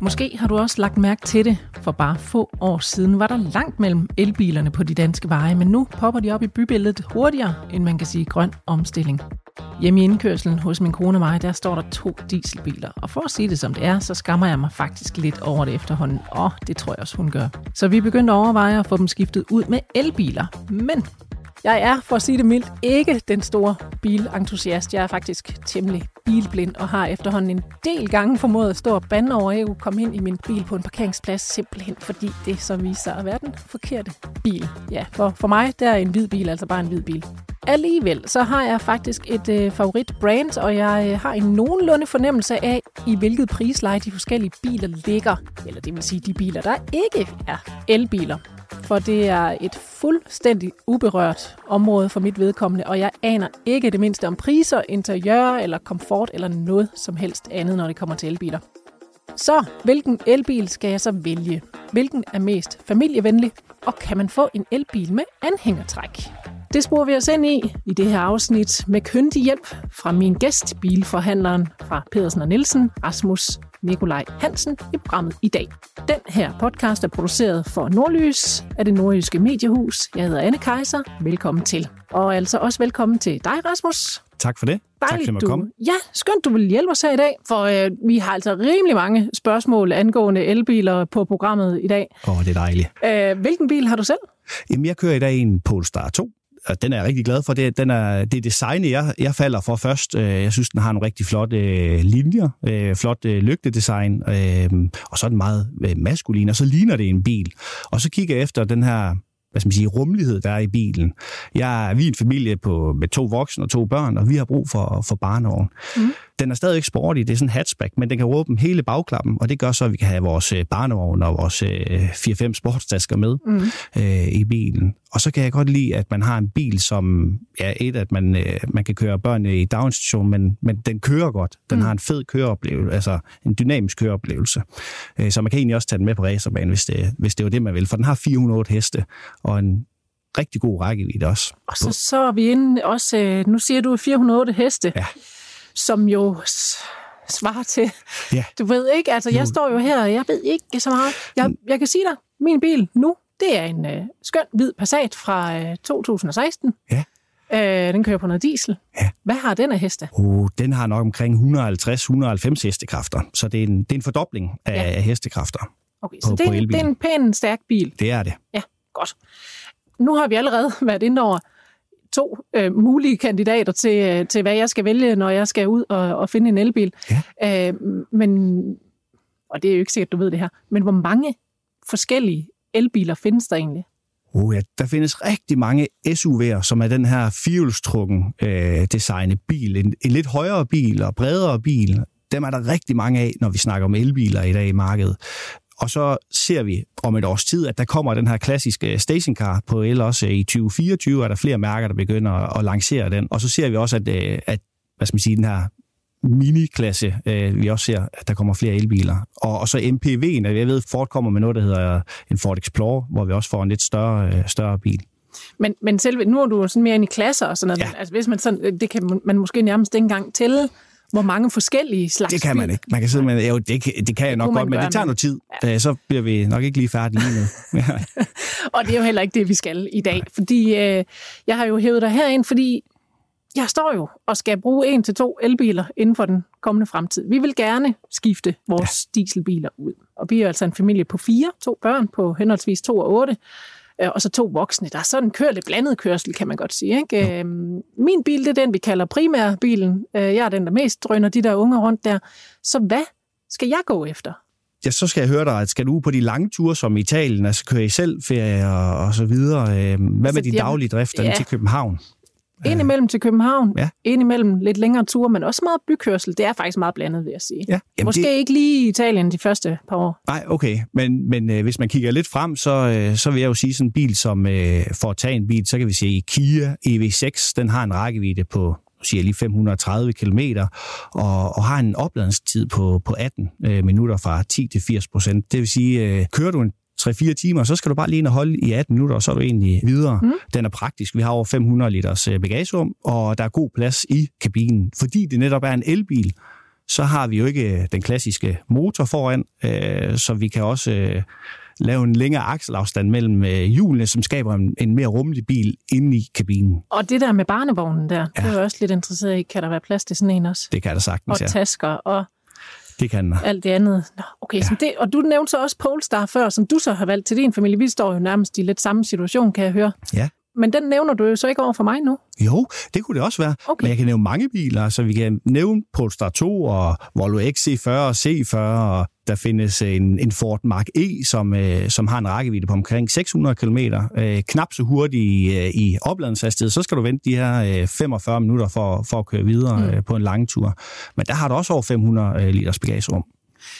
Måske har du også lagt mærke til det. For bare få år siden var der langt mellem elbilerne på de danske veje, men nu popper de op i bybilledet hurtigere, end man kan sige grøn omstilling. Hjemme i indkørselen hos min kone og mig, der står der to dieselbiler. Og for at sige det som det er, så skammer jeg mig faktisk lidt over det efterhånden. Og det tror jeg også, hun gør. Så vi begyndte at overveje at få dem skiftet ud med elbiler. Men jeg er, for at sige det mildt, ikke den store bilentusiast. Jeg er faktisk temmelig bilblind og har efterhånden en del gange formået at stå og bande over, at jeg kunne komme ind i min bil på en parkeringsplads, simpelthen fordi det så viser sig at være den forkerte bil. Ja, for, for mig der er en hvid bil altså bare en hvid bil. Alligevel så har jeg faktisk et øh, favorit brand, og jeg øh, har en nogenlunde fornemmelse af, i hvilket prisleje de forskellige biler ligger. Eller det vil sige de biler, der ikke er elbiler for det er et fuldstændig uberørt område for mit vedkommende, og jeg aner ikke det mindste om priser, interiør eller komfort eller noget som helst andet, når det kommer til elbiler. Så, hvilken elbil skal jeg så vælge? Hvilken er mest familievenlig? Og kan man få en elbil med anhængertræk? Det sporer vi os ind i i det her afsnit med kyndig hjælp fra min gæst, bilforhandleren fra Pedersen og Nielsen, Rasmus Nikolaj Hansen i programmet i dag. Den her podcast er produceret for Nordlys af det nordjyske mediehus. Jeg hedder Anne Kejser. Velkommen til. Og altså også velkommen til dig, Rasmus. Tak for det. Dejligt, tak for, at komme. Ja, skønt, du vil hjælpe os her i dag, for øh, vi har altså rimelig mange spørgsmål angående elbiler på programmet i dag. Åh, oh, det er dejligt. Øh, hvilken bil har du selv? Jamen, jeg kører i dag en Polestar 2 og den er jeg rigtig glad for. Det, den er, det er designet, jeg, jeg falder for først. Øh, jeg synes, den har nogle rigtig flotte øh, linjer, øh, flot øh, lygtedesign, øh, og så er den meget maskulin, og så ligner det en bil. Og så kigger jeg efter den her hvad skal man sige, rummelighed, der er i bilen. Jeg, vi er en familie på, med to voksne og to børn, og vi har brug for, for barnevogn. Mm. Den er stadigvæk sporty, det er sådan en hatchback, men den kan åbne hele bagklappen, og det gør så, at vi kan have vores øh, barnevogn og vores 4-5 øh, sportstasker med mm. øh, i bilen. Og så kan jeg godt lide, at man har en bil, som ja, et, at man, øh, man kan køre børnene i daginstitution, men, men den kører godt. Den mm. har en fed køreoplevelse, altså en dynamisk køreoplevelse. Øh, så man kan egentlig også tage den med på racerbanen, hvis det, hvis det var det, man vil. For den har 408 heste og en rigtig god rækkevidde også. Og så, så er vi inde også, øh, nu siger du 408 heste. Ja som jo svarer til, ja. du ved ikke, altså jeg står jo her, og jeg ved ikke så meget. Jeg, jeg kan sige dig, min bil nu, det er en øh, skøn hvid Passat fra øh, 2016. Ja. Øh, den kører på noget diesel. Ja. Hvad har den af heste? Oh, den har nok omkring 150-190 hestekræfter, så det er en, det er en fordobling af, ja. af hestekræfter. Okay, så på, det, er, det er en pæn, stærk bil. Det er det. Ja, godt. Nu har vi allerede været inde over to øh, mulige kandidater til, øh, til, hvad jeg skal vælge, når jeg skal ud og, og finde en elbil. Ja. Øh, men, og det er jo ikke sikkert, du ved det her, men hvor mange forskellige elbiler findes der egentlig? Oh ja, der findes rigtig mange SUV'er, som er den her firehjulstrukken øh, designet bil. En, en lidt højere bil og bredere bil. Dem er der rigtig mange af, når vi snakker om elbiler i dag i markedet. Og så ser vi om et års tid, at der kommer den her klassiske stationcar på el også i 2024, er der flere mærker, der begynder at lancere den. Og så ser vi også, at, øh, at hvad skal man sige, den her mini-klasse, øh, vi også ser, at der kommer flere elbiler. Og, og så MPV'en, jeg ved, Ford kommer med noget, der hedder en Ford Explorer, hvor vi også får en lidt større, øh, større bil. Men, men selve, nu er du sådan mere ind i klasser og sådan noget. Ja. Altså, hvis man sådan, det kan man måske nærmest ikke engang tælle hvor mange forskellige slags Det kan man ikke. Man kan sidde med, jo, det, det kan jeg nok godt, men det tager noget tid. Ja. Så bliver vi nok ikke lige færdige lige nu. Og det er jo heller ikke det, vi skal i dag. Nej. Fordi øh, jeg har jo hævet dig herind, fordi jeg står jo og skal bruge en til to elbiler inden for den kommende fremtid. Vi vil gerne skifte vores ja. dieselbiler ud. Og vi er altså en familie på fire, to børn på henholdsvis to og otte. Øh, og så to voksne. Der er sådan kører lidt blandet kørsel, kan man godt sige. Ikke? Øhm, min bil, det er den, vi kalder primærbilen. Øh, jeg er den, der mest drøner de der unge rundt der. Så hvad skal jeg gå efter? Ja, så skal jeg høre dig, at skal du på de lange ture som Italien, altså kører I selv ferie og, og så videre? Øhm, hvad med så, de daglige drifter ja. til København? Ind imellem til København, ja. ind imellem lidt længere ture, men også meget bykørsel. Det er faktisk meget blandet, vil jeg sige. Ja. Jamen Måske det... ikke lige i Italien de første par år. Nej, okay. Men, men øh, hvis man kigger lidt frem, så, øh, så vil jeg jo sige sådan en bil, som øh, for at tage en bil, så kan vi sige Kia EV6, den har en rækkevidde på siger lige 530 km, og, og har en opladningstid på, på 18 øh, minutter fra 10 til 80 procent. Det vil sige, øh, kører du en 3-4 timer, så skal du bare lige ind og holde i 18 minutter, og så er du egentlig videre. Mm. Den er praktisk. Vi har over 500 liters øh, bagagerum, og der er god plads i kabinen. Fordi det netop er en elbil, så har vi jo ikke den klassiske motor foran, øh, så vi kan også øh, lave en længere akselafstand mellem øh, hjulene, som skaber en, en mere rummelig bil inde i kabinen. Og det der med barnevognen der, ja. det er jeg også lidt interesseret i. Kan der være plads til sådan en også? Det kan der sagtens, Og ja. tasker og Det kan der. alt det andet. Nå, okay, ja. så det, og du nævnte så også Polestar før, som du så har valgt til din familie. Vi står jo nærmest i lidt samme situation, kan jeg høre. Ja. Men den nævner du jo så ikke over for mig nu. Jo, det kunne det også være. Okay. Men jeg kan nævne mange biler, så vi kan nævne Polestar 2 og Volvo XC40 og C40, og der findes en, en Ford Mark E, som, øh, som har en rækkevidde på omkring 600 km. Øh, knap så hurtigt i, øh, i opladningshastighed, så skal du vente de her øh, 45 minutter for, for at køre videre mm. øh, på en lang tur. Men der har du også over 500 øh, liters bagagerum.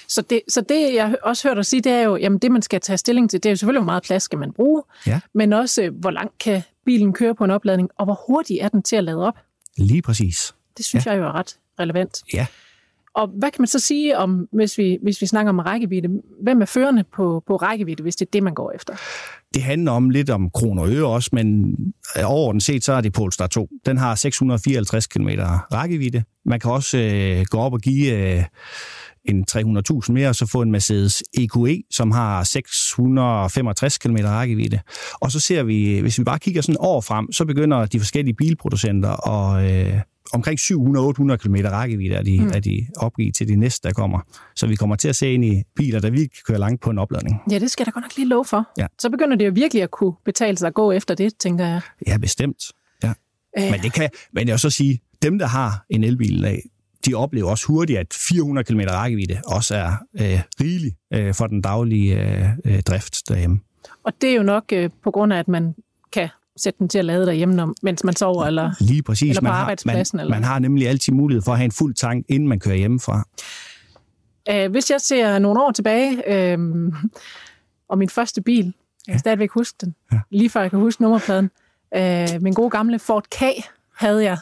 Så det, så det, jeg også hørt dig sige, det er jo, jamen det, man skal tage stilling til, det er jo selvfølgelig, hvor meget plads skal man bruge, Ja. men også, øh, hvor langt kan bilen køre på en opladning, og hvor hurtigt er den til at lade op. Lige præcis. Det synes ja. jeg jo er ret relevant. Ja. Og hvad kan man så sige om, hvis vi, hvis vi snakker om rækkevidde? Hvem er førende på, på rækkevidde, hvis det er det, man går efter? Det handler om lidt om kroner og øre også, men overordnet set, så er det Polestar 2. Den har 654 km rækkevidde. Man kan også øh, gå op og give øh, en 300.000 mere, og så få en Mercedes EQE, som har 665 km rækkevidde. Og så ser vi, hvis vi bare kigger sådan år frem, så begynder de forskellige bilproducenter at øh, omkring 700-800 km rækkevidde er de, mm. er de opgivet til de næste, der kommer. Så vi kommer til at se ind i biler, der virkelig kan køre langt på en opladning. Ja, det skal da godt nok lige love for. Ja. Så begynder det jo virkelig at kunne betale sig at gå efter det, tænker jeg. Ja, bestemt. Ja. Øh. Men det kan, men jeg vil så sige, dem, der har en elbil af, de oplever også hurtigt, at 400 km rækkevidde også er øh, rigelig øh, for den daglige øh, øh, drift derhjemme. Og det er jo nok øh, på grund af, at man kan sætte den til at lade derhjemme, når, mens man sover, eller... Lige præcis. Eller på man, har, arbejdspladsen, man, eller- man har nemlig altid mulighed for at have en fuld tank, inden man kører hjemmefra. Øh, hvis jeg ser nogle år tilbage, øh, og min første bil, jeg kan stadigvæk huske den, Ja. lige før jeg kan huske nummerpladen, øh, min gode gamle Ford K havde jeg,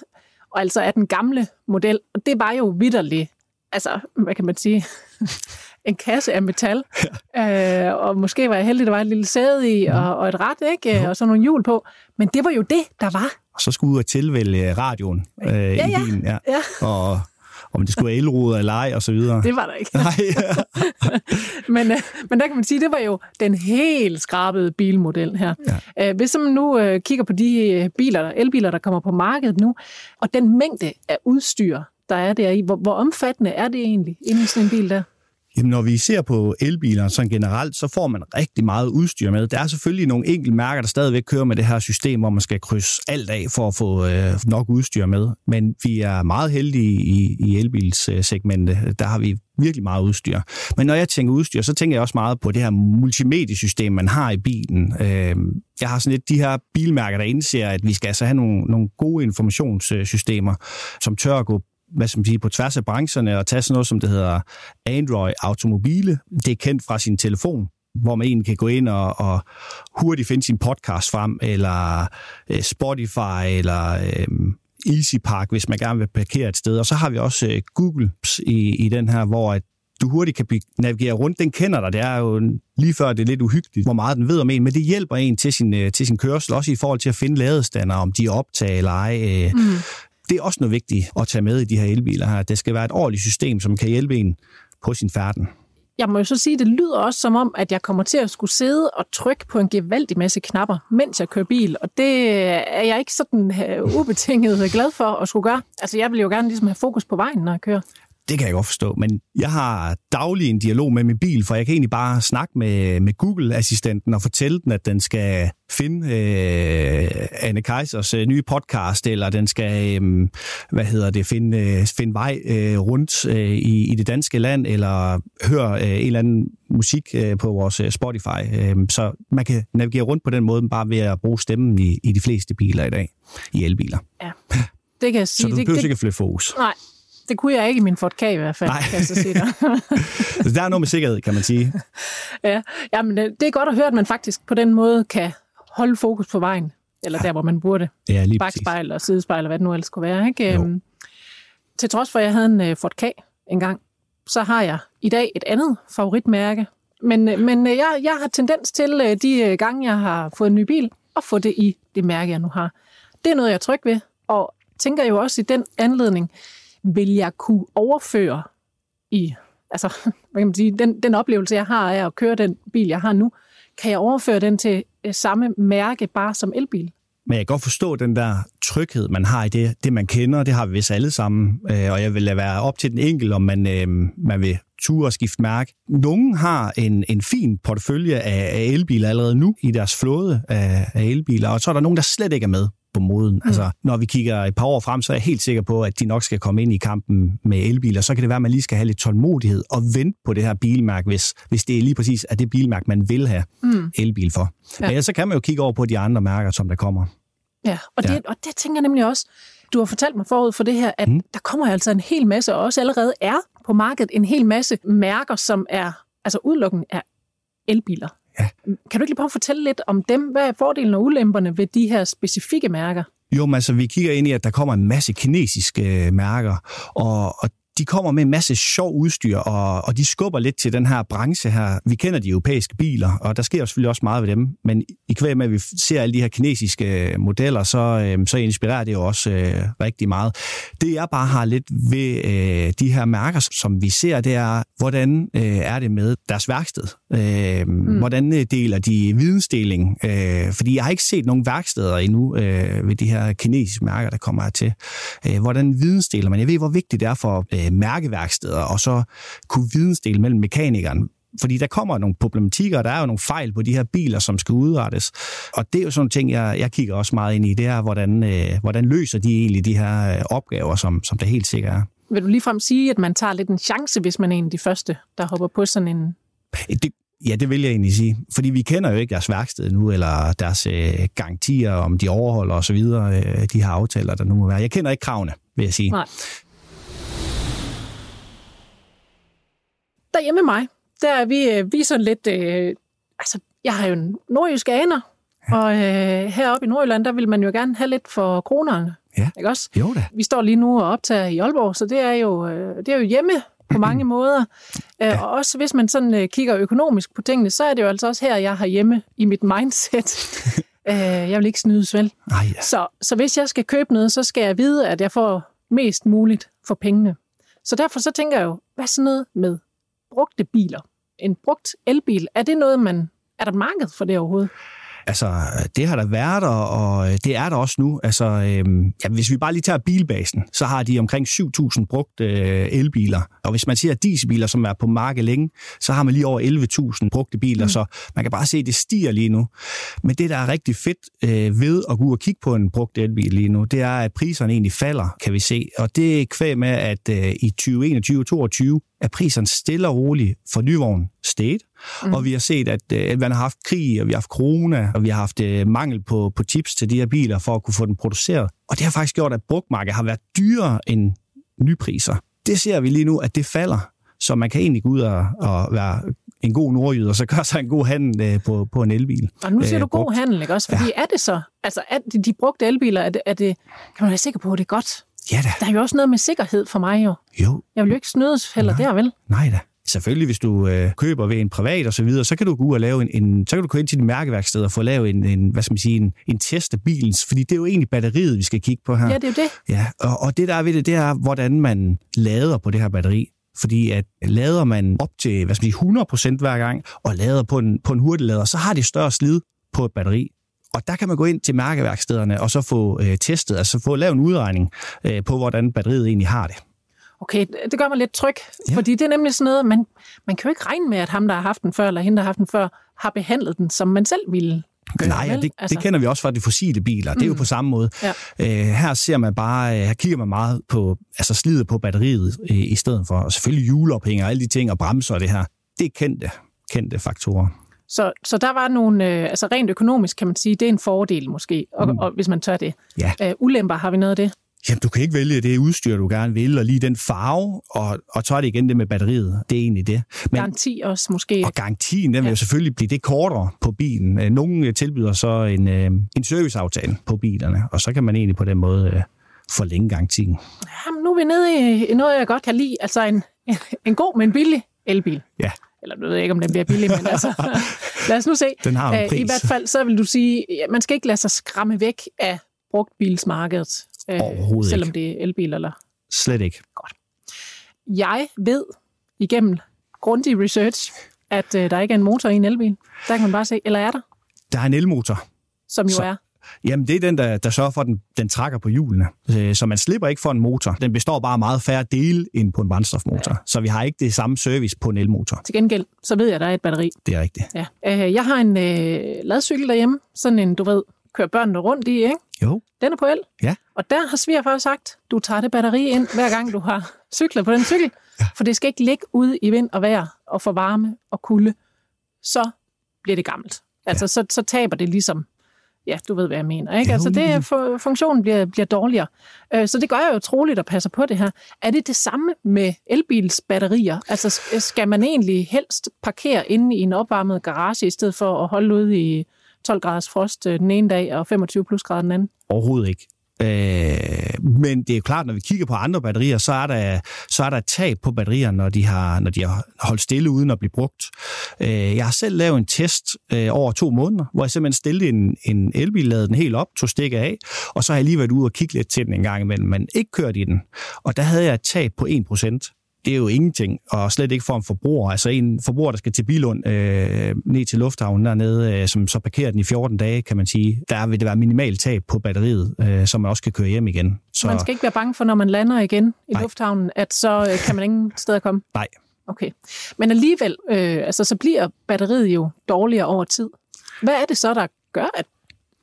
og altså er den gamle model, og det var jo vidderligt, altså, hvad kan man sige, en kasse af metal, øh, og måske var jeg heldig, der var et lille sæde i, og, og et ret, ikke? og så nogle hjul på, men det var jo det, der var. Og så skulle ud og tilvælge radioen øh, ja, i ja. bilen. Ja. Ja. Og om det skulle være elruder eller ej, og så videre. Det var der ikke. Nej, men, øh, men der kan man sige, det var jo den helt skrabede bilmodel her. Ja. Øh, hvis man nu øh, kigger på de biler, elbiler, der kommer på markedet nu, og den mængde af udstyr, der er der i, hvor, hvor omfattende er det egentlig inde i sådan en bil der? Jamen, når vi ser på elbiler sådan generelt, så får man rigtig meget udstyr med. Der er selvfølgelig nogle enkelte mærker, der stadigvæk kører med det her system, hvor man skal krydse alt af for at få øh, nok udstyr med. Men vi er meget heldige i, i elbilssegmentet. Der har vi virkelig meget udstyr. Men når jeg tænker udstyr, så tænker jeg også meget på det her multimediesystem, man har i bilen. Øh, jeg har sådan lidt de her bilmærker, der indser, at vi skal altså have nogle, nogle gode informationssystemer, som tør at gå hvad skal man sige, på tværs af brancherne og tage sådan noget, som det hedder Android Automobile. Det er kendt fra sin telefon, hvor man egentlig kan gå ind og, og hurtigt finde sin podcast frem, eller øh, Spotify, eller øh, Easy Park, hvis man gerne vil parkere et sted. Og så har vi også øh, Google i, i den her, hvor at du hurtigt kan navigere rundt. Den kender dig. Det er jo lige før, det er lidt uhyggeligt, hvor meget den ved om en, men det hjælper en til sin, øh, til sin kørsel, også i forhold til at finde ladestander, om de er optaget eller ej. Øh, mm. Det er også noget vigtigt at tage med i de her elbiler her. Det skal være et ordentligt system, som kan hjælpe en på sin færden. Jeg må jo så sige, det lyder også som om, at jeg kommer til at skulle sidde og trykke på en gevaldig masse knapper, mens jeg kører bil. Og det er jeg ikke sådan øh, ubetinget glad for at skulle gøre. Altså, jeg vil jo gerne ligesom have fokus på vejen, når jeg kører. Det kan jeg godt forstå, men jeg har daglig en dialog med min bil, for jeg kan egentlig bare snakke med, med Google-assistenten og fortælle den, at den skal finde øh, Anne Keisers øh, nye podcast, eller den skal, øh, hvad hedder det, finde, øh, finde vej øh, rundt øh, i, i det danske land, eller høre øh, en eller anden musik øh, på vores øh, Spotify. Øh, så man kan navigere rundt på den måde, bare ved at bruge stemmen i, i de fleste biler i dag, i elbiler. Ja, det kan jeg sige. Så du behøver ikke at flytte fokus. Nej, det kunne jeg ikke i min Ford K i hvert fald, Nej. kan jeg så sige dig. Så der er noget med sikkerhed, kan man sige. ja, jamen, det det er godt at høre, at man faktisk på den måde kan holde fokus på vejen, eller der, hvor man burde. Ja, lige præcis. Bagspejl og sidespejl, eller hvad det nu ellers kunne være. Ikke? Jo. Øhm, Til trods for, at jeg havde en uh, Ford K engang, så har jeg i dag et andet favoritmærke, Men, men jeg, jeg har tendens til de gange, jeg har fået en ny bil, at få det i det mærke, jeg nu har. Det er noget, jeg er tryg ved, og tænker jo også i den anledning, vil jeg kunne overføre i, altså, hvad kan man sige, den, den oplevelse, jeg har af at køre den bil, jeg har nu, kan jeg overføre den til øh, samme mærke, bare som elbil? Men jeg kan godt forstå den der tryghed, man har i det, det man kender, det har vi vist alle sammen, øh, og jeg vil lade være op til den enkelte, om man, øh, man vil ture og skifte mærke. Nogen har en, en fin portefølje af, af elbiler allerede nu i deres flåde af, af elbiler, og så er der nogen, der slet ikke er med på moden. Mm. Altså, når vi kigger et par år frem, så er jeg helt sikker på, at de nok skal komme ind i kampen med elbiler. Så kan det være, at man lige skal have lidt tålmodighed og vente på det her bilmærke, hvis, hvis det er lige præcis er det bilmærke, man vil have mm. elbil for. Ja. Men så kan man jo kigge over på de andre mærker, som der kommer. Ja, og, ja. Det, og det tænker jeg nemlig også. Du har fortalt mig forud for det her, at mm. der kommer altså en hel masse, og også allerede er på markedet en hel masse mærker, som er altså udelukkende er elbiler. Ja. Kan du ikke lige prøve at fortælle lidt om dem? Hvad er fordelen og ulemperne ved de her specifikke mærker? Jo, men altså, vi kigger ind i, at der kommer en masse kinesiske øh, mærker, og, og de kommer med en masse sjov udstyr, og, og de skubber lidt til den her branche her. Vi kender de europæiske biler, og der sker selvfølgelig også meget ved dem, men i kvæg med, at vi ser alle de her kinesiske modeller, så, øh, så inspirerer det jo også øh, rigtig meget. Det jeg bare har lidt ved øh, de her mærker, som vi ser, det er, hvordan øh, er det med deres værksted? Øh, mm. Hvordan øh, deler de vidensdeling? Øh, fordi jeg har ikke set nogen værksteder endnu øh, ved de her kinesiske mærker, der kommer til. Øh, hvordan vidensdeler man? Jeg ved, hvor vigtigt det er for øh, øh, mærkeværksteder, og så kunne vidensdele mellem mekanikeren. Fordi der kommer nogle problematikker, og der er jo nogle fejl på de her biler, som skal udrettes. Og det er jo sådan en ting, jeg, jeg kigger også meget ind i, det er, hvordan, øh, hvordan løser de egentlig de her øh, opgaver, som, som det helt sikkert er. Vil du ligefrem sige, at man tager lidt en chance, hvis man er en af de første, der hopper på sådan en... Det, Ja, det vil jeg egentlig sige. Fordi vi kender jo ikke deres værksted nu, eller deres øh, garantier, om de overholder osv., øh, de her aftaler, der nu må være. Jeg kender ikke kravene, vil jeg sige. Nej. Derhjemme med mig, der er vi, øh, vi er sådan lidt... Øh, altså, jeg har jo en nordjysk aner, og øh, heroppe i Nordjylland, der vil man jo gerne have lidt for kronerne. Ja. Ikke også? Jo da. Vi står lige nu og optager i Aalborg, så det er jo, øh, det er jo hjemme på mange måder. Øh, ja. Og også hvis man sådan øh, kigger økonomisk på tingene, så er det jo altså også her, jeg har hjemme i mit mindset. øh, jeg vil ikke snydes vel. Ej, ja. så, så hvis jeg skal købe noget, så skal jeg vide, at jeg får mest muligt for pengene. Så derfor så tænker jeg jo, hvad sådan noget med brugte biler. En brugt elbil, er det noget, man... Er der marked for det overhovedet? Altså, det har der været, og, og det er der også nu. Altså, øhm, ja, hvis vi bare lige tager bilbasen, så har de omkring 7.000 brugte øh, elbiler. Og hvis man ser dieselbiler, som er på markedet længe, så har man lige over 11.000 brugte biler, mm. så man kan bare se, at det stiger lige nu. Men det, der er rigtig fedt øh, ved at gå ud og kigge på en brugt elbil lige nu, det er, at priserne egentlig falder, kan vi se. Og det er kvæg med, at øh, i 2021 og 2022 er priserne stille og roligt for nyvogn steget. Mm. Og vi har set, at, øh, at man har haft krig, og vi har haft corona, og vi har haft uh, mangel på, på chips til de her biler for at kunne få dem produceret. Og det har faktisk gjort, at brugtmarkedet har været dyrere end nypriser. Det ser vi lige nu, at det falder. Så man kan egentlig gå ud og, og være en god nordjyd, og så gøre sig en god handel uh, på, på en elbil. Og nu siger uh, du god handel, ikke også? Fordi ja. er det så, altså er de, de brugte elbiler, er det, er det, kan man være sikker på, at det er godt? Ja da. Der er jo også noget med sikkerhed for mig jo. Jo. Jeg vil jo ikke snydes heller Nej. der, vel? Nej da. Selvfølgelig, hvis du øh, køber ved en privat og så videre, så kan du gå ud og lave en, en så kan du gå ind til din mærkeværksted og få lavet en, en, hvad skal man sige, en, en test af bilens, fordi det er jo egentlig batteriet, vi skal kigge på her. Ja, det er jo det. Ja, og, og det der er ved det, det er, hvordan man lader på det her batteri. Fordi at lader man op til hvad skal man sige, 100% hver gang, og lader på en, på en hurtiglader, så har det større slid på et batteri. Og der kan man gå ind til mærkeværkstederne og så få øh, testet, altså få lavet en udregning øh, på, hvordan batteriet egentlig har det. Okay, det gør mig lidt tryg, ja. fordi det er nemlig sådan noget, man, man kan jo ikke regne med, at ham, der har haft den før, eller hende, der har haft den før, har behandlet den, som man selv ville Gøre, Nej, ja, det, altså. det kender vi også fra de fossile biler. Det er mm. jo på samme måde. Ja. Øh, her ser man bare, øh, her kigger man meget på altså slidet på batteriet øh, i stedet for. Og selvfølgelig hjulophænger og alle de ting og bremser og det her. Det er kendte, kendte faktorer. Så, så der var nogle, øh, altså rent økonomisk kan man sige, det er en fordel måske, og, mm. og hvis man tør det. Ja. Øh, ulemper, har vi noget af det? Jamen, du kan ikke vælge det udstyr, du gerne vil, og lige den farve, og, og så er det igen det med batteriet. Det er egentlig det. Men, Garanti også måske. Og garantien, den vil ja. jo selvfølgelig blive det kortere på bilen. Øh, nogle tilbyder så en, øh, en serviceaftale på bilerne, og så kan man egentlig på den måde øh, forlænge garantien. Jamen, nu er vi nede i noget, jeg godt kan lide. Altså en, en god, men billig elbil. Ja. Eller nu ved jeg ikke, om den bliver billig, men altså, lad os nu se. Den har en Øh, pris. I hvert fald, så vil du sige, ja, man skal ikke lade sig skræmme væk af brugtbilsmarkedet, øh, Overhovedet selvom ikke. det er elbil eller Slet ikke. jeg ved igennem grundig research, at øh, der ikke er en motor i en elbil. Der kan man bare se, eller er der, Der er en elmotor. som jo Så- er. Jamen, det er den, der, der sørger for, at den, den trækker på hjulene. Øh, Så man slipper ikke for en motor. Den består bare af meget færre dele end på en brændstofmotor. Ja. Så vi har ikke det samme service på en elmotor. Til gengæld, så ved jeg, at der er et batteri. Det er rigtigt. Ja. Øh, jeg har en øh, ladcykel derhjemme, sådan en, du ved, kører børnene rundt i, ikke? Jo. Den er på el. Ja. Og der har svigerfar sagt, du tager det batteri ind, hver gang du har cyklet på den cykel. Ja. For det skal ikke ligge ude i vind og vejr og få varme og kulde. Så bliver det gammelt. Altså, ja. så, så taber det ligesom, ja, du ved, hvad jeg mener. Ikke? Altså, det, fu- funktionen bliver, bliver dårligere. Øh, Så det gør jeg jo troligt at passe på det her. Er det det samme med elbilsbatterier? Altså, s- skal man egentlig helst parkere inde i en opvarmet garage, i stedet for at holde ude i 12 graders frost øh, den ene dag og 25 plus grader den anden? Overhovedet ikke. Øh, men det er klart, når vi kigger på andre batterier, så er der, så er der et tab på batterier, når de har, når de har holdt stille uden at blive brugt. Øh, jeg har selv lavet en test øh, over to måneder, hvor jeg simpelthen stillede en, en elbil, lavede den helt op, tog stikket af, og så har jeg lige været ude og kigge lidt til den en gang imellem, men ikke kørt i den. Og der havde jeg et tab på 1%. Det er jo ingenting, og slet ikke for en forbruger. Altså en forbruger, der skal til Bilund øh, ned til lufthavnen dernede, øh, som så parkerer den i 14 dage, kan man sige. Der vil det være minimalt tab på batteriet, øh, så man også kan køre hjem igen. Så Man skal ikke være bange for, når man lander igen i Nej. lufthavnen, at så øh, kan man ingen steder komme? nej, Okay. Men alligevel, øh, altså, så bliver batteriet jo dårligere over tid. Hvad er det så, der gør, at,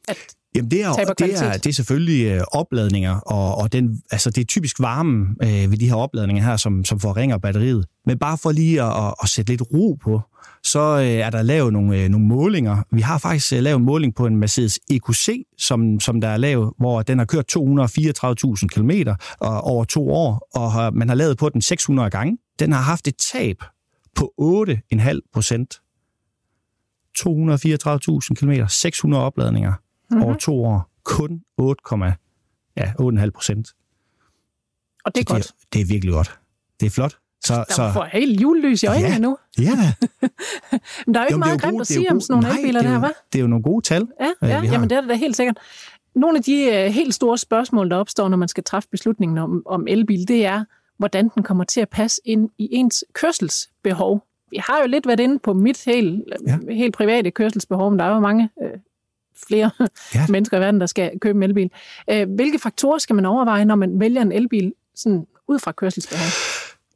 at Jamen det er, det er, det er selvfølgelig øh, opladninger, og, og den, altså det er typisk varme øh, ved de her opladninger her, som, som forringer batteriet. Men bare for lige at, at, at sætte lidt ro på, så øh, er der lavet nogle, øh, nogle målinger. Vi har faktisk øh, lavet en måling på en Mercedes EQC, som, som der er lavet, hvor den har kørt 234.000 km over to år, og har, man har lavet på den 600 gange. Den har haft et tab på 8,5 procent. 234.000 km, 600 opladninger mm-hmm. over to år, kun 8, ja, 8,5 procent. og det er godt. Det, det er virkelig godt. Det er flot. Så, Der så, får helt julelys i øjnene Ja. nu. ja, da. Men der er jo ikke Jo, meget grimt at sige om sådan nogle nej, elbiler er der, hva'? Det er jo nogle gode tal. Ja, øh, ja har. jamen det er det da helt sikkert. Nogle af de øh, helt store spørgsmål, der opstår, når man skal træffe beslutningen om, om elbil, det er, hvordan den kommer til at passe ind i ens kørselsbehov. Vi har jo lidt været inde på mit helt, ja. helt private kørselsbehov, men der er jo mange øh, flere Ja. mennesker i verden, der skal købe en elbil. Øh, hvilke faktorer skal man overveje, når man vælger en elbil sådan ud fra kørselsbehov?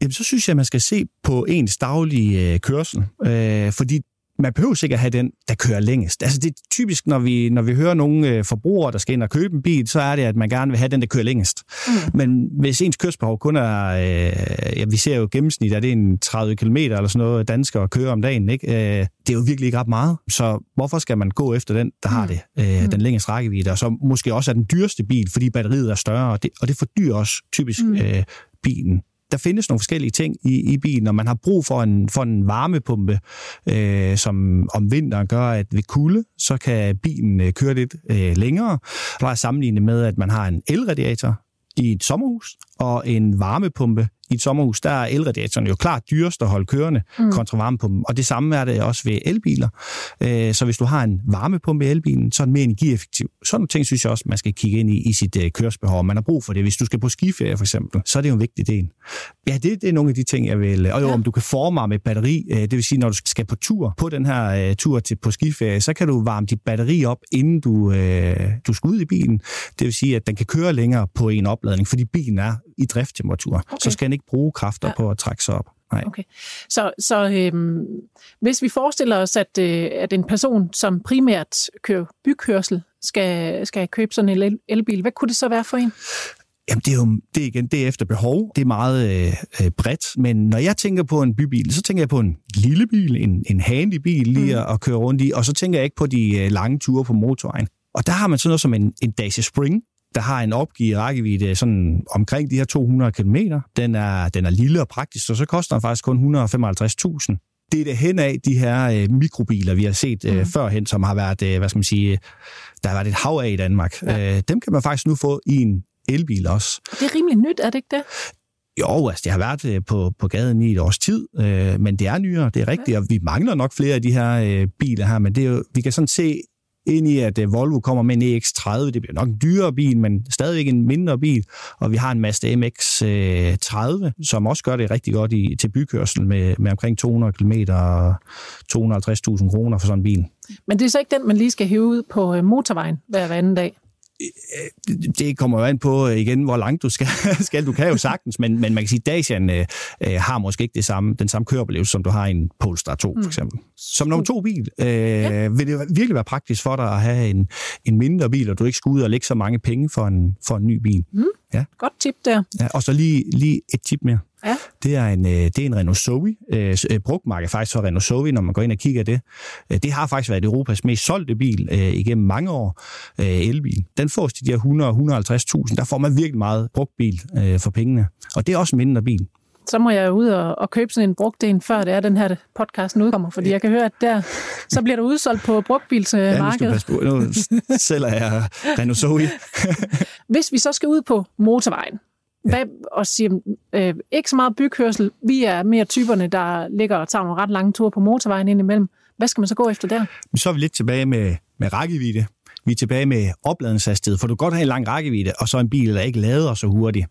Jamen, så synes jeg, at man skal se på ens daglige øh, kørsel. Øh, fordi man behøver sikkert have den, der kører længest. Altså det er typisk, når vi, når vi hører nogle øh, forbrugere, der skal ind og købe en bil, så er det, at man gerne vil have den, der kører længest. Mm. Men hvis ens kørselsbehov kun er, øh, ja, vi ser jo gennemsnit, at det er en 30 km eller sådan noget, danskere kører om dagen. Ikke? Øh, det er jo virkelig ikke ret meget. Så hvorfor skal man gå efter den, der har det, øh, mm. den længste rækkevidde, og så måske også er den dyreste bil, fordi batteriet er større, og det, og det fordyrer også typisk mm. øh, bilen der findes nogle forskellige ting i, i bilen, og man har brug for en, for en varmepumpe, øh, som om vinteren gør, at ved kulde, så kan bilen øh, køre lidt øh, længere. Jeg plejer med, at man har en elradiator i et sommerhus, og en varmepumpe i et sommerhus, der er elradiatoren jo klart dyrest at holde kørende mm. kontra varmepumpen. Og det samme er det også ved elbiler. Øh, Så hvis du har en varmepumpe i elbilen, så er den mere energieffektiv. Sådan nogle ting synes jeg også, man skal kigge ind i, i sit øh, kørselsbehov. Man har brug for det. Hvis du skal på skiferie for eksempel, så er det jo en vigtig del. Ja, det, det er nogle af de ting, jeg vil... Og jo, Ja. om du kan forme med batteri, øh, det vil sige, når du skal på tur, på den her tur til på skiferie, så kan du varme dit batteri op, inden du, du skal ud i bilen. Det vil sige, at den kan køre længere på en opladning, fordi bilen er i drifttemperatur. Okay. Så skal den ikke bruge kræfter ja. På at trække sig op. Nej. Okay. Så, så øhm, hvis vi forestiller os, at, øh, at en person, som primært kører bykørsel, skal, skal købe sådan en el- elbil, hvad kunne det så være for en? Jamen, det er jo det er igen, det er efter behov. Det er meget øh, øh, bredt. Men når jeg tænker på en bybil, så tænker jeg på en lille bil, en, en handy bil lige mm. at køre rundt i. Og så tænker jeg ikke på de øh, lange ture på motorvejen. Og der har man sådan noget som en, en Dacia Spring, der har en opgivet rækkevidde sådan omkring de her 200 km. Den er, den er lille og praktisk, så så koster den faktisk kun 155.000. Det er det hen af de her øh, mikrobiler, vi har set øh, mm. førhen, som har været, øh, hvad skal man sige, der har været et hav af i Danmark. Ja. Øh, dem kan man faktisk nu få i en elbil også. Det er rimelig nyt, er det ikke det? Jo, altså det har været øh, på, på gaden i et års tid, øh, men det er nyere, det er rigtigt, ja. og vi mangler nok flere af de her øh, biler her, men det er jo, vi kan sådan se ind i, at øh, Volvo kommer med en EX30. Det bliver nok en dyrere bil, men stadigvæk en mindre bil. Og vi har en Mazda MX-30, øh, som også gør det rigtig godt i, til bykørsel med, med omkring 200 km og 250.000 kroner for sådan en bil. Men det er så ikke den, man lige skal hive ud på øh, motorvejen hver anden dag? Det kommer jo an på øh, igen, hvor langt du skal. skal. Du kan jo sagtens, men, men man kan sige, at Dacian øh, øh, har måske ikke det samme, den samme køreoplevelse, som du har i en Polestar 2, for mm. eksempel. Som nummer to bil øh, ja. vil det virkelig være praktisk for dig at have en, en mindre bil, og du ikke skal ud og lægge så mange penge for en, for en ny bil. Mm. Ja. Godt tip der. Ja, og så lige, lige et tip mere. Ja. Det, er en, øh, det er en Renault Zoe. Øh, øh brugtmarked faktisk for Renault Zoe, når man går ind og kigger det. Øh, det har faktisk været Europas mest solgte bil øh, igennem mange år, øh, elbil. Den får til de her 100-150.000. Der får man virkelig meget brugt bil øh, for pengene. Og det er også en mindre bil så må jeg ud og, og købe sådan en brugt en, før det er, den her podcast udkommer, fordi jeg kan høre, at der, så bliver der udsolgt på brugtbilsmarkedet. Ja, nu, nu sælger jeg Renault Zoe. Hvis vi så skal ud på motorvejen, hvad, og siger, øh, ikke så meget bykørsel, vi er mere typerne, der ligger og tager nogle ret lange ture på motorvejen indimellem. Hvad skal man så gå efter der? Så er vi lidt tilbage med, med rækkevidde. Vi er tilbage med opladningshastighed, for du kan godt have en lang rækkevidde, og så en bil, der ikke lader så hurtigt.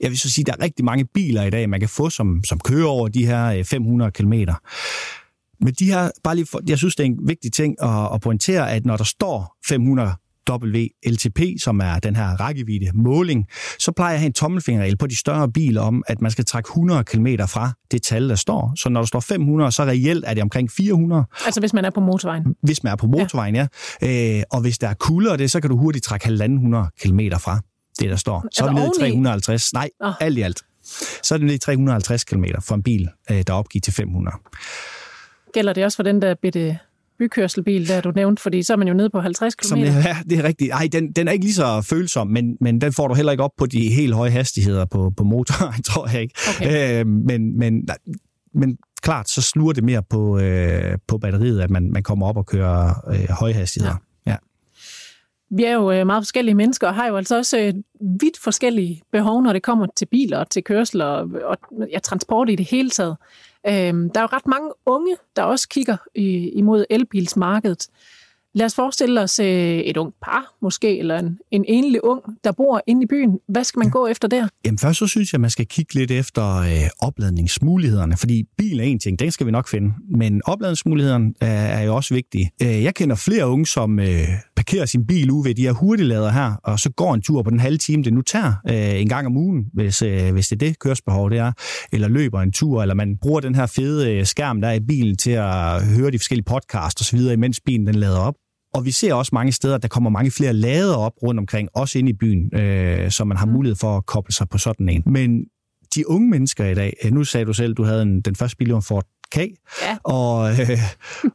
Jeg vil så sige, at der er rigtig mange biler i dag, man kan få, som, som kører over de her øh, 500 km. Men de her, bare lige for, jeg synes, det er en vigtig ting at, at pointere, at når der står 500 WLTP, som er den her rækkevidde måling, så plejer jeg at have en tommelfingerregel på de større biler om, at man skal trække 100 km fra det tal, der står. Så når der står 500, så reelt er det omkring 400. Altså hvis man er på motorvejen? Hvis man er på motorvejen, ja. ja. Øh, og hvis der er kulde det, så kan du hurtigt trække 1.500 km fra det, der står. Så er det nede i 350. Nej, oh. alt i alt. Så er det nede i 350 km for en bil, øh, der er opgivet til 500. Gælder det også for den der bitte bykørselbil, der du nævnte, fordi så er man jo nede på 50 km. Som, ja, det er rigtigt. Ej, den, den er ikke lige så følsom, men, men den får du heller ikke op på de helt høje hastigheder på, på motoren, tror jeg ikke. Okay. Øh, men, men, men klart, så sluger det mere på, øh, på batteriet, at man, man kommer op og kører øh, høje hastigheder. Ja. Vi er jo øh, meget forskellige mennesker, og har jo altså også øh, vidt forskellige behov, når det kommer til biler og til kørsel og, og ja, transport i det hele taget. Øhm, der er jo ret mange unge, der også kigger imod elbilsmarkedet. Lad os forestille os øh, et ungt par, måske, eller en, en enlig ung, der bor inde i byen. Hvad skal man gå efter der? Jamen først så synes jeg, at man skal kigge lidt efter øh, opladningsmulighederne, fordi bil er en ting, den skal vi nok finde, men opladningsmulighederne er, er jo også vigtige. Øh, jeg kender flere unge, som øh, parkerer sin bil ude ved de her hurtiglader her, og så går en tur på den halve time, det nu tager øh, en gang om ugen, hvis, øh, hvis det er det kørsbehov, det er, eller løber en tur, eller man bruger den her fede øh, skærm, der er i bilen til at høre de forskellige podcasts osv., imens bilen den lader op. Og vi ser også mange steder, at der kommer mange flere lader op rundt omkring, også inde i byen, øh, så man har mm. mulighed for at koble sig på sådan en. Men de unge mennesker i dag, nu sagde du selv, du havde en, den første bil, Ford K. Ja. Og, øh,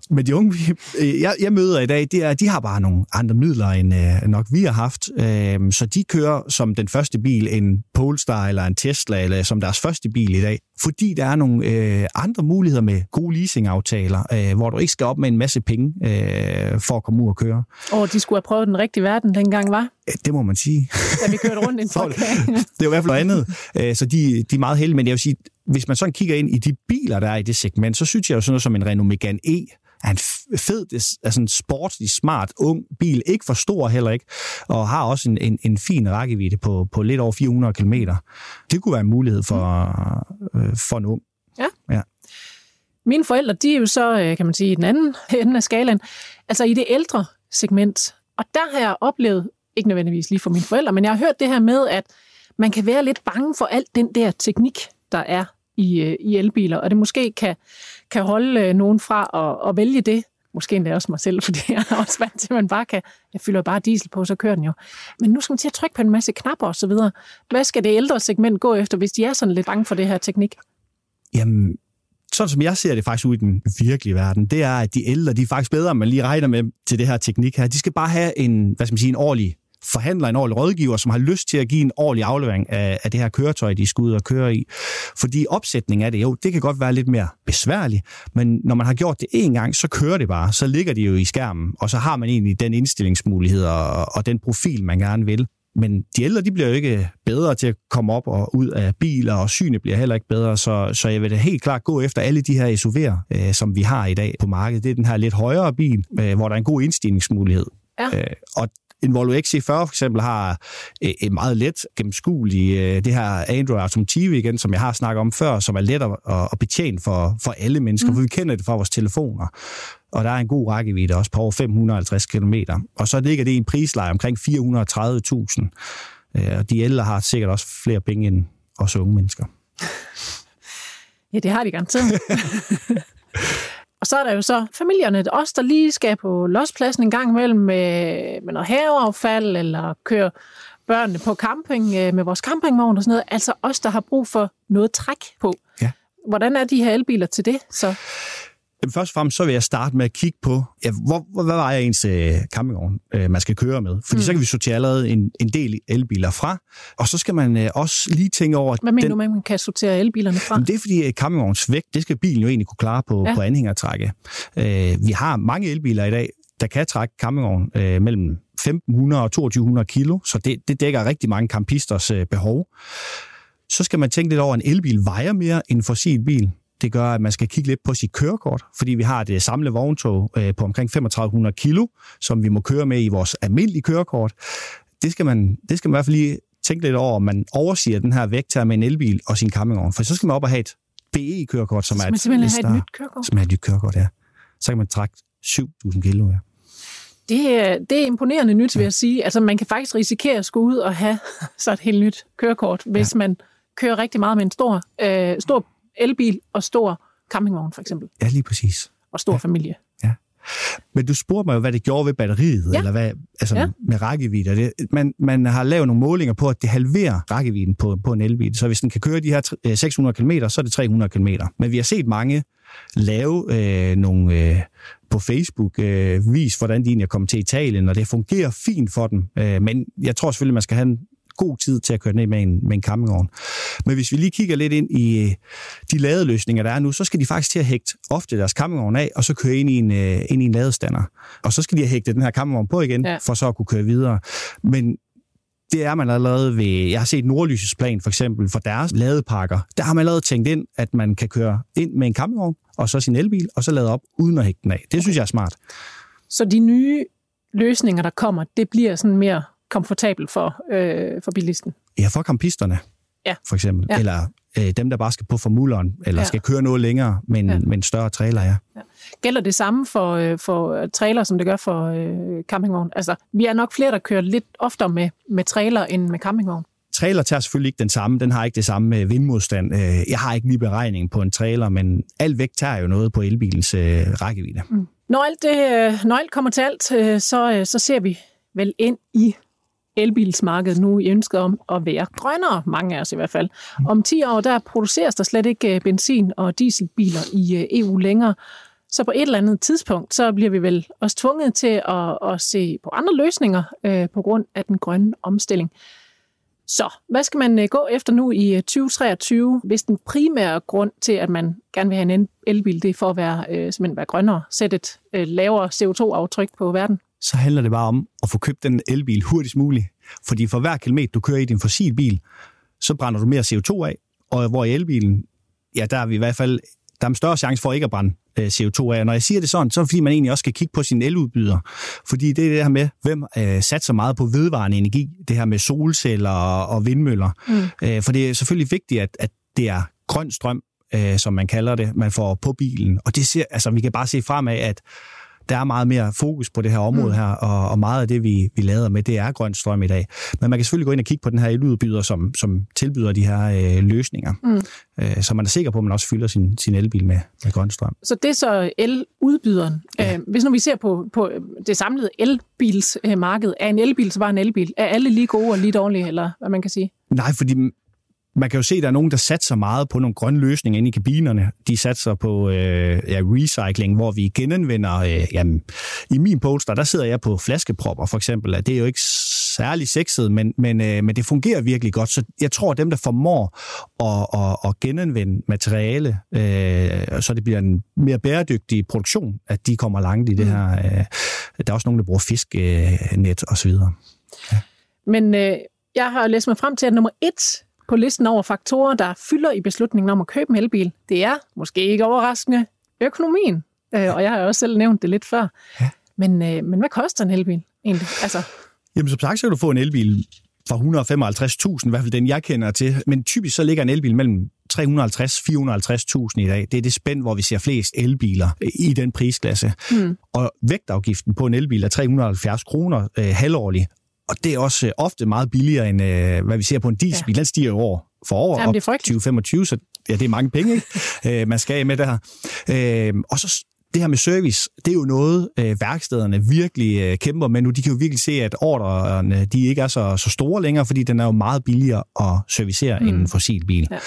men de unge, øh, jeg, jeg møder i dag, det er, de har bare nogle andre midler, end øh, nok vi har haft. Øh, så de kører som den første bil en Polestar eller en Tesla, eller som deres første bil i dag. Fordi der er nogle øh, andre muligheder med gode leasingaftaler, øh, hvor du ikke skal op med en masse penge øh, for at komme ud og køre. Og de skulle have prøvet den rigtige verden dengang, var? Det må man sige. Da vi kørte rundt i en det, det er jo i hvert fald noget andet. Øh, så de, de er meget heldige, men jeg vil sige, hvis man sådan kigger ind i de biler, der er i det segment, så synes jeg jo sådan noget som en Renault Megane E, er en fed, altså en sportslig, smart, ung bil. Ikke for stor heller ikke, og har også en, en, en fin rækkevidde på, på lidt over 400 km. Det kunne være en mulighed for, øh, for en ung. Ja. ja. Mine forældre, de er jo så, øh, kan man sige, i den anden ende af skalaen, altså i det ældre segment. Og der har jeg oplevet, ikke nødvendigvis lige for mine forældre, men jeg har hørt det her med, at man kan være lidt bange for alt den der teknik, der er i, øh, i elbiler, og det måske kan, kan holde øh, nogen fra at, at vælge det. Måske endda også mig selv, fordi jeg er også vant til, at man bare kan, jeg fylder bare diesel på, så kører den jo. Men nu skal man til at trykke på en masse knapper osv. Hvad skal det ældre segment gå efter, hvis de er sådan lidt bange for det her teknik? Jamen, sådan som jeg ser det faktisk ud i den virkelige verden, det er, at de ældre, de er faktisk bedre, man lige regner med til det her teknik her. De skal bare have en, hvad skal man sige, en ordentlig forhandler, en ordentlig rådgiver, som har lyst til at give en ordentlig aflevering af, af det her køretøj, de skal ud og køre i. Fordi opsætning af det, jo, det kan godt være lidt mere besværligt, men når man har gjort det en gang, så kører det bare. Så ligger det jo i skærmen, og så har man egentlig den indstillingsmulighed og, og den profil, man gerne vil. men de ældre, de bliver jo ikke bedre til at komme op og ud af biler, og synet bliver heller ikke bedre, så, så jeg vil da helt klart gå efter alle de her SUV'er, øh, som vi har i dag på markedet. Det er den her lidt højere bil, øh, hvor der er en god indstigningsmulighed. Ja. Øh, og en Volvo XC40 for eksempel har øh, et meget let gennemskuelig, øh, det her Android Automotive igen, som jeg har snakket om før, som er let at, at betjene for, for alle mennesker, mm. for vi kender det fra vores telefoner. Og der er en god rækkevidde også på over 550 km. Og så ligger det i en prisleje omkring 430.000. Øh, og de ældre har sikkert også flere penge end os unge mennesker. Ja, det har de garanteret. Og så er der jo så familierne, os der lige skal på lospladsen en gang imellem med, med noget haveaffald, eller køre børnene på camping øh, med vores campingvogn og sådan noget. Altså os, der har brug for noget træk på. Ja. Hvordan er de her elbiler til det? Så først og fremmest så vil jeg starte med at kigge på, ja, hvor, hvor, hvad var jeg ens øh, campingvogn, øh, man skal køre med? Fordi mm. så kan vi sortere allerede en, en del elbiler fra, og så skal man øh, også lige tænke over... hvad mener den, du med, at man kan sortere elbilerne fra? Jamen, det er fordi, at campingvogns vægt, det skal bilen jo egentlig kunne klare på, Ja. på anhængertrækket. Øh, vi har mange elbiler i dag, der kan trække campingvogn øh, mellem 1500 og 2200 kilo, så det, det dækker rigtig mange campisters øh, behov. Så skal man tænke lidt over, at en elbil vejer mere end en fossil bil. Det gør, at man skal kigge lidt på sit kørekort, fordi vi har det samlede vogntog øh, på omkring 3500 kilo, som vi må køre med i vores almindelige kørekort. Det skal man, det skal man i hvert fald lige tænke lidt over, om man oversiger den her vægt her med en elbil og sin campingvogn. For så skal man op og have et BE-kørekort, som Så er et simpelthen have et nyt kørekort? som er et nyt kørekort, ja. Så kan man trække 7.000 kilo, ja. Det, er- det er imponerende nyt, vil jeg sige. Altså, man kan faktisk risikere at skulle ud og have så et helt nyt kørekort, hvis ja. man kører rigtig meget med en stor, øh, stor elbil og stor campingvogn, for eksempel, Ja, lige præcis. og stor ja. familie. Men du spurgte mig jo, hvad det gjorde ved batteriet, Ja. ja. eller hvad, altså Ja. ja. med rækkevidde. Det, man, man har lavet nogle målinger på, at det halverer rækkevidden på, på en elbil. Så hvis den kan køre de her tr- øh, 600 km, så er det 300 km. Men vi har set mange lave øh, nogle øh, på Facebook øh, vis, hvordan de egentlig er kommet til Italien, og det fungerer fint for dem. Øh, men jeg tror selvfølgelig, man skal have en god tid til at køre ned med en, med en campingvogn. Men hvis vi lige kigger lidt ind i øh, de ladeløsninger, der er nu, så skal de faktisk til at hægte ofte deres campingvogn af, og så køre ind i en, øh, ind i en ladestander. Og så skal de have hægtet den her campingvogn på igen, Ja. for så at kunne køre videre. Men det er man allerede ved, jeg har set Nordlysets plan for eksempel, for deres ladepakker. Der har man allerede tænkt ind, at man kan køre ind med en campingvogn, og så sin elbil, og så lade op uden at hægte den af. Det synes jeg er smart. Så de nye løsninger, der kommer, det bliver sådan mere komfortabelt for, øh, for bilisten. Ja, for campisterne, Ja. for eksempel. Ja. Ja. Eller øh, dem, der bare skal på formulderen, eller Ja. ja. skal køre noget længere med en, Ja. ja. med en større trailer, ja. Gælder det samme for, øh, for trailer, som det gør for øh, campingvogn? Altså, vi er nok flere, der kører lidt oftere med, med trailer end med campingvogn. Trailer tager selvfølgelig ikke den samme. Den har ikke det samme øh, vindmodstand. Øh, Jeg har ikke lige beregningen på en trailer, men al vægt tager jo noget på elbilens øh, rækkevidde. Når alt, det, når alt kommer til alt, så, så ser vi vel ind i elbilsmarkedet nu i ønsket om at være grønnere, mange af os i hvert fald. Om 10 år, der produceres der slet ikke øh, benzin- og dieselbiler i øh, EU længere. Så på et eller andet tidspunkt, så bliver vi vel også tvunget til at, at se på andre løsninger øh, på grund af den grønne omstilling. Så hvad skal man øh, gå efter nu i øh, 2023, hvis den primære grund til, at man gerne vil have en el- elbil, det er for at være, øh, simpelthen være grønnere, sætte et øh, lavere CO2-aftryk på verden? Så handler det bare om at få købt den elbil hurtigst muligt. Fordi for hver kilometer, du kører i din fossilbil, så brænder du mere CO2 af. Og hvor i elbilen, ja, der er vi i hvert fald der er en større chance for ikke at brænde øh, CO2 af. Og når jeg siger det sådan, så er det fordi, man egentlig også skal kigge på sin eludbyder. Fordi det er det her med, hvem øh, satser meget på vedvarende energi. Det her med solceller og, og vindmøller. Mm. Øh, for det er selvfølgelig vigtigt, at, at det er grøn strøm, øh, som man kalder det, man får på bilen. Og det ser, altså, vi kan bare se fremad, at der er meget mere fokus på det her område mm. her, og, og meget af det, vi, vi lader med, det er grøn strøm i dag. Men man kan selvfølgelig gå ind og kigge på den her eludbyder, som, som tilbyder de her øh, løsninger, mm. øh, så man er sikker på, at man også fylder sin, sin elbil med, med grøn strøm. Så det er så eludbyderen. Ja. Øh, hvis nu vi ser på, på det samlede elbilsmarked, er en elbil så bare en elbil? Er alle lige gode og lige dårlige, eller hvad man kan sige? Nej, fordi man kan jo se, at der er nogen, der satser meget på nogle grønne løsninger inde i kabinerne. De satser på øh, ja, recycling, hvor vi genanvender... Øh, jamen, I min Polestar, der sidder jeg på flaskepropper, for eksempel. Det er jo ikke særlig sexet, men, men, øh, men det fungerer virkelig godt. Så jeg tror, at dem, der formår at, at, at genanvende materiale, øh, så det bliver en mere bæredygtig produktion, at de kommer langt i det her. Øh, der er også nogen, der bruger fisknet øh, osv. Ja. Men øh, jeg har læst mig frem til, at nummer et på listen over faktorer, der fylder i beslutningen om at købe en elbil, det er, måske ikke overraskende, økonomien. Øh, og jeg har også selv nævnt det lidt før. Ja. Men, øh, men hvad koster en elbil egentlig? Altså... Jamen som sagt, så kan du få en elbil for 155.000, i hvert fald den jeg kender til. Men typisk så ligger en elbil mellem 350-450.000 i dag. Det er det spænd, hvor vi ser flest elbiler i den prisklasse. Mm. Og vægtafgiften på en elbil er 370 kroner øh, halvårligt. Og det er også øh, ofte meget billigere end, øh, hvad vi ser på en dieselbil. Ja. Den stiger jo år for år Jamen, op 2025, så ja, det er mange penge, ikke? øh, man skal af med det her. Øh, og så det her med service, det er jo noget, øh, værkstederne virkelig øh, kæmper med nu. De kan jo virkelig se, at ordrene de ikke er så, så store længere, fordi den er jo meget billigere at servicere mm. end en fossil bil. Ja.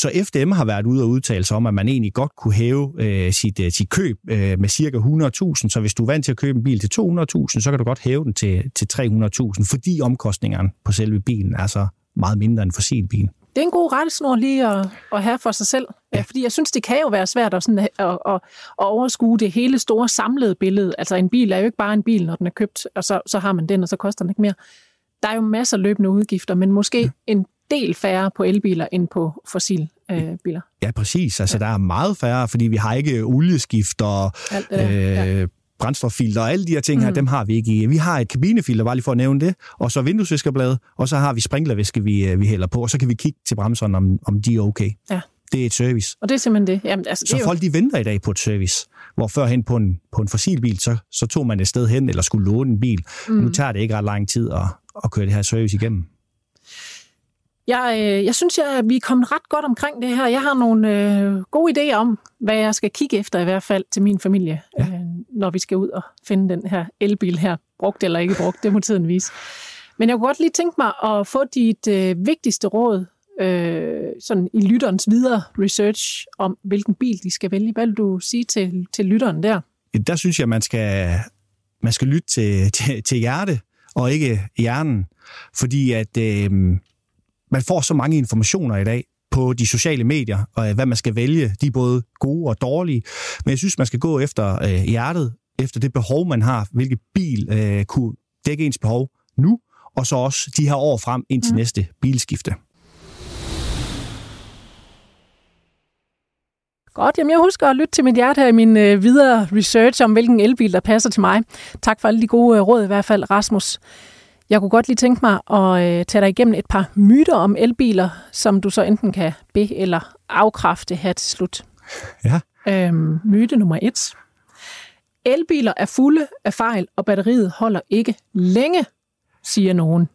Så FDM har været ude og udtale sig om, at man egentlig godt kunne hæve øh, sit, øh, sit køb øh, med cirka 100.000. Så hvis du er vant til at købe en bil til 200.000, så kan du godt hæve den til, til 300.000, fordi omkostningerne på selve bilen er så meget mindre end fossil bil. Det er en god rettesnor lige at, at have for sig selv, ja. fordi jeg synes, det kan jo være svært at, sådan, at, at, at overskue det hele store samlede billede. Altså en bil er jo ikke bare en bil, når den er købt, og så, så har man den, og så koster den ikke mere. Der er jo masser af løbende udgifter, men måske ja. en del færre på elbiler end på fossil øh, biler. Ja, præcis. Altså, ja. der er meget færre, fordi vi har ikke olieskift og Alt det øh, ja. brændstoffilter og alle de her ting her, mm. dem har vi ikke i. Vi har et kabinefilter, bare lige for at nævne det, og så vinduesviskerblad, og så har vi sprinklervæske, vi, øh, vi hælder på, og så kan vi kigge til bremserne, om, om de er okay. Ja. Det er et service. Og det er simpelthen det. Jamen, altså, det så jo... folk de venter i dag på et service, hvor førhen på en, på en fossilbil, så, så tog man et sted hen eller skulle låne en bil. Mm. Nu tager det ikke ret lang tid at, at køre det her service igennem. Jeg, øh, jeg synes, at vi er kommet ret godt omkring det her. Jeg har nogle øh, gode idéer om, hvad jeg skal kigge efter i hvert fald til min familie, ja. øh, når vi skal ud og finde den her elbil her, brugt eller ikke brugt, det må tiden vise. Men jeg kunne godt lige tænke mig at få dit øh, vigtigste råd øh, sådan i lytterens videre research om, hvilken bil de skal vælge. Hvad vil du sige til, til lytteren der? Der synes jeg, man skal, man skal lytte til, til, til hjerte og ikke hjernen. Fordi at øh, man får så mange informationer i dag på de sociale medier, og hvad man skal vælge. De er både gode og dårlige. Men jeg synes, man skal gå efter øh, hjertet, efter det behov, man har. Hvilket bil øh, kunne dække ens behov nu, og så også de her år frem ind til mm. næste bilskifte. Godt, jamen jeg husker at lytte til mit hjerte her i min øh, videre research om, hvilken elbil, der passer til mig. Tak for alle de gode øh, råd i hvert fald, Rasmus. Jeg kunne godt lige tænke mig at øh, tage dig igennem et par myter om elbiler, som du så enten kan be- eller afkræfte her til slut. Ja. Øhm, myte nummer et. Elbiler er fulde af fejl, og batteriet holder ikke længe, siger nogen.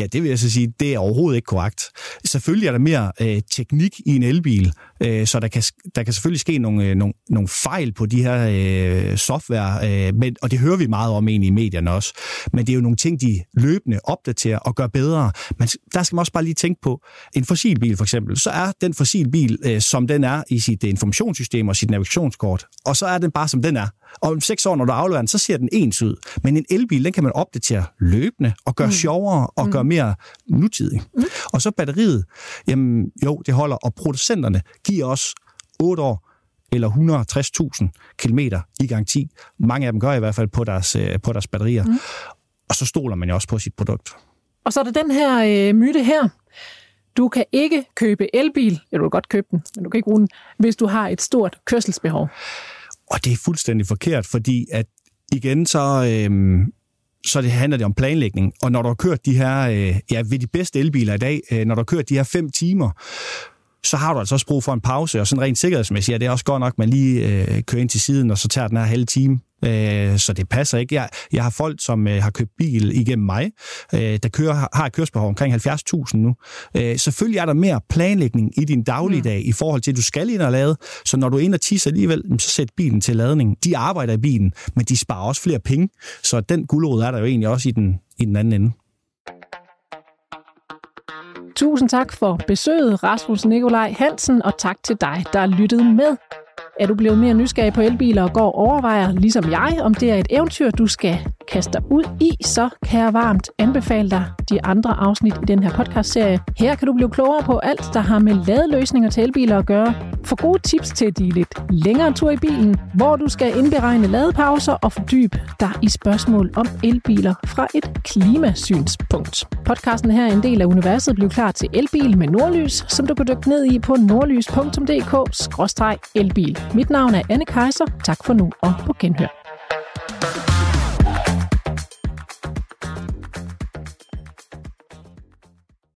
Ja, det vil jeg så sige, det er overhovedet ikke korrekt. Selvfølgelig er der mere øh, teknik i en elbil, øh, så der kan, der kan selvfølgelig ske nogle, øh, nogle, nogle fejl på de her øh, software, øh, men, og det hører vi meget om egentlig i medierne også. Men det er jo nogle ting, de løbende opdaterer og gør bedre. Men der skal man også bare lige tænke på, en fossilbil for eksempel, så er den fossilbil, øh, som den er i sit informationssystem og sit navigationskort, og så er den bare, som den er. Og om seks år, når du afleverer den, så ser den ens ud. Men en elbil, den kan man opdatere løbende og gøre mm. sjovere og mm. gøre mere nutidig. Mm. Og så batteriet, jamen jo, det holder, og producenterne giver os 8 år eller 160.000 km i garanti. Mange af dem gør i hvert fald på deres, øh, på deres batterier. Mm. Og så stoler man jo også på sit produkt. Og så er der den her øh, myte her. Du kan ikke købe elbil, eller du kan godt købe den, men du kan ikke bruge den, hvis du har et stort kørselsbehov. Og det er fuldstændig forkert, fordi at igen så, øhm, så det handler det om planlægning. Og når du har kørt de her, øh, ja, ved de bedste elbiler i dag, øh, når du har kørt de her fem timer, så har du altså også brug for en pause, og sådan rent sikkerhedsmæssigt, ja, det er også godt nok, at man lige øh, kører ind til siden, og så tager den her halve time. Øh, så det passer ikke. Jeg, jeg har folk, som øh, har købt bil igennem mig, øh, der kører, har et kørsbehov omkring 70.000 nu. Øh, selvfølgelig er der mere planlægning i din dagligdag mm. i forhold til, at du skal ind og lade. Så når du er inde og tisser alligevel, så sæt bilen til ladning. De arbejder i bilen, men de sparer også flere penge. Så den guldråd er der jo egentlig også i den, i den anden ende. Tusind tak for besøget, Rasmus Nikolaj Hansen, og tak til dig, der lyttede med. Er du blevet mere nysgerrig på elbiler og går overvejer, ligesom jeg, om det er et eventyr, du skal kaste dig ud i, så kan jeg varmt anbefale dig de andre afsnit i den her podcastserie. Her kan du blive klogere på alt, der har med ladeløsninger til elbiler at gøre. Få gode tips til de lidt længere tur i bilen, hvor du skal indberegne ladepauser og fordybe dig i spørgsmål om elbiler fra et klimasynspunkt. Podcasten her er en del af universet Bliv klar til elbil med Nordlys, som du kan dykke ned i på nordlys.dk-elbil. Mit navn er Anne Kejser. Tak for nu og på genhør.